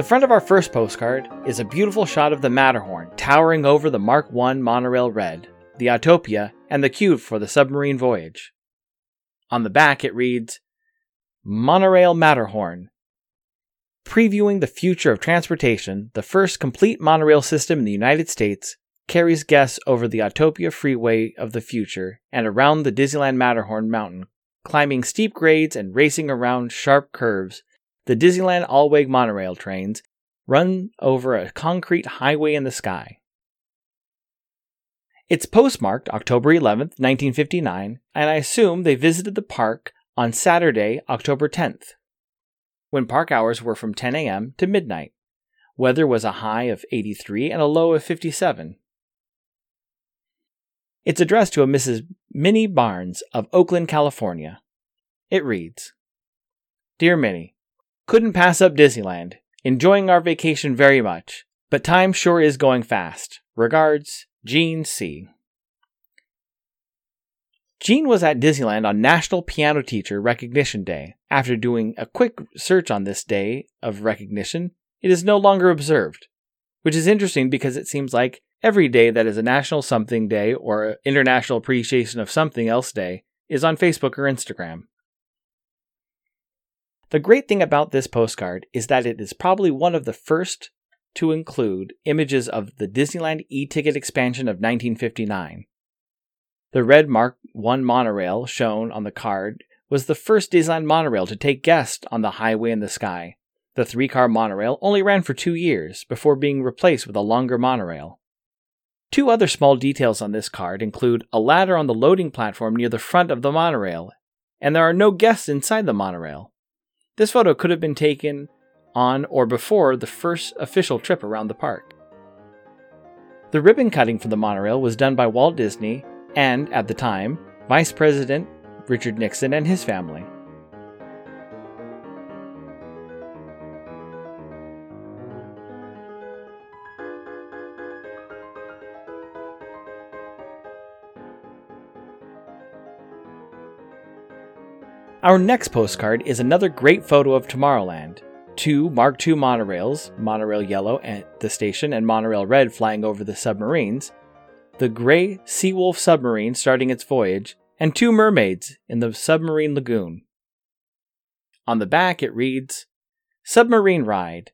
The front of our first postcard is a beautiful shot of the Matterhorn towering over the Mark I monorail red, the Autopia, and the cube for the submarine voyage. On the back it reads Monorail Matterhorn. Previewing the future of transportation, the first complete monorail system in the United States carries guests over the Autopia Freeway of the future and around the Disneyland Matterhorn Mountain, climbing steep grades and racing around sharp curves the Disneyland Alweg monorail trains run over a concrete highway in the sky. It's postmarked October 11th, 1959, and I assume they visited the park on Saturday, October 10th, when park hours were from 10 a.m. to midnight. Weather was a high of 83 and a low of 57. It's addressed to a Mrs. Minnie Barnes of Oakland, California. It reads Dear Minnie, couldn't pass up Disneyland. Enjoying our vacation very much, but time sure is going fast. Regards, Gene C. Gene was at Disneyland on National Piano Teacher Recognition Day. After doing a quick search on this day of recognition, it is no longer observed, which is interesting because it seems like every day that is a National Something Day or International Appreciation of Something Else Day is on Facebook or Instagram. The great thing about this postcard is that it is probably one of the first to include images of the Disneyland e ticket expansion of 1959. The red Mark I monorail shown on the card was the first Disneyland monorail to take guests on the highway in the sky. The three car monorail only ran for two years before being replaced with a longer monorail. Two other small details on this card include a ladder on the loading platform near the front of the monorail, and there are no guests inside the monorail. This photo could have been taken on or before the first official trip around the park. The ribbon cutting for the monorail was done by Walt Disney and, at the time, Vice President Richard Nixon and his family. Our next postcard is another great photo of Tomorrowland. Two Mark II monorails, Monorail Yellow at the station and Monorail Red flying over the submarines, the gray Seawolf submarine starting its voyage, and two mermaids in the submarine lagoon. On the back it reads Submarine Ride.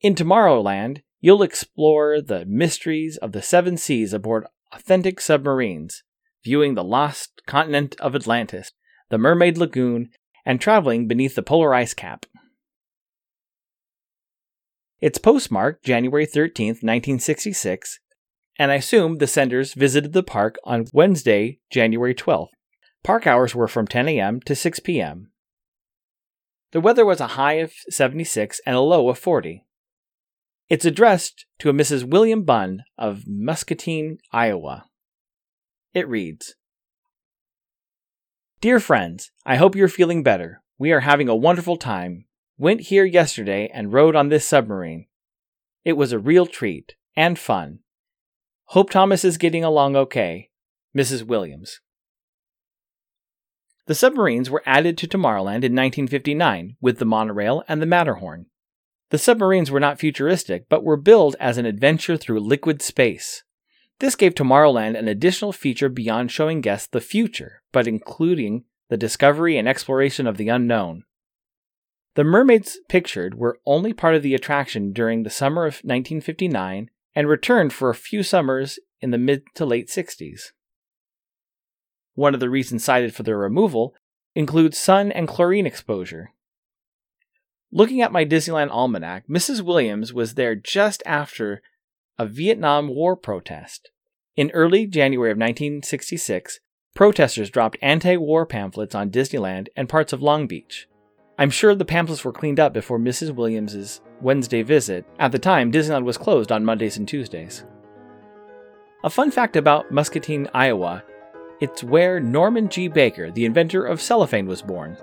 In Tomorrowland, you'll explore the mysteries of the seven seas aboard authentic submarines, viewing the lost continent of Atlantis the Mermaid Lagoon, and traveling beneath the polar ice cap. It's postmarked January 13, 1966, and I assume the senders visited the park on Wednesday, January 12th. Park hours were from 10 a.m. to 6 p.m. The weather was a high of 76 and a low of 40. It's addressed to a Mrs. William Bunn of Muscatine, Iowa. It reads Dear friends, I hope you're feeling better. We are having a wonderful time. Went here yesterday and rode on this submarine. It was a real treat and fun. Hope Thomas is getting along okay. Mrs. Williams. The submarines were added to Tomorrowland in 1959 with the monorail and the Matterhorn. The submarines were not futuristic, but were billed as an adventure through liquid space. This gave Tomorrowland an additional feature beyond showing guests the future, but including the discovery and exploration of the unknown. The mermaids pictured were only part of the attraction during the summer of 1959 and returned for a few summers in the mid to late 60s. One of the reasons cited for their removal includes sun and chlorine exposure. Looking at my Disneyland almanac, Mrs. Williams was there just after a Vietnam War protest. In early January of 1966, protesters dropped anti war pamphlets on Disneyland and parts of Long Beach. I'm sure the pamphlets were cleaned up before Mrs. Williams's Wednesday visit. At the time, Disneyland was closed on Mondays and Tuesdays. A fun fact about Muscatine, Iowa it's where Norman G. Baker, the inventor of cellophane, was born.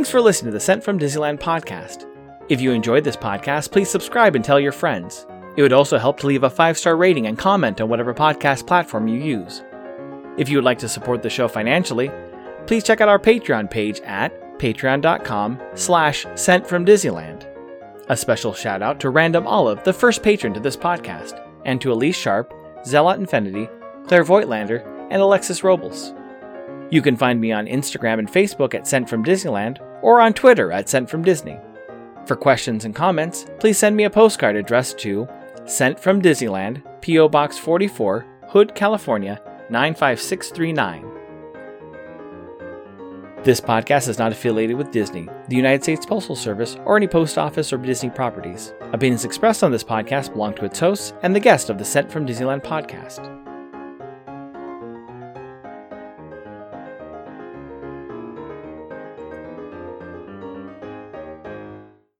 Thanks for listening to the Sent from Disneyland podcast. If you enjoyed this podcast, please subscribe and tell your friends. It would also help to leave a five star rating and comment on whatever podcast platform you use. If you would like to support the show financially, please check out our Patreon page at patreon.com slash sent from Disneyland. A special shout out to Random Olive, the first patron to this podcast, and to Elise Sharp, Zealot Infinity, Claire Voigtlander, and Alexis Robles. You can find me on Instagram and Facebook at Sent from Disneyland or on Twitter at Sent from Disney. For questions and comments, please send me a postcard addressed to Sent from Disneyland, P.O. Box 44, Hood, California 95639. This podcast is not affiliated with Disney, the United States Postal Service, or any post office or Disney properties. Opinions expressed on this podcast belong to its hosts and the guest of the Sent from Disneyland podcast.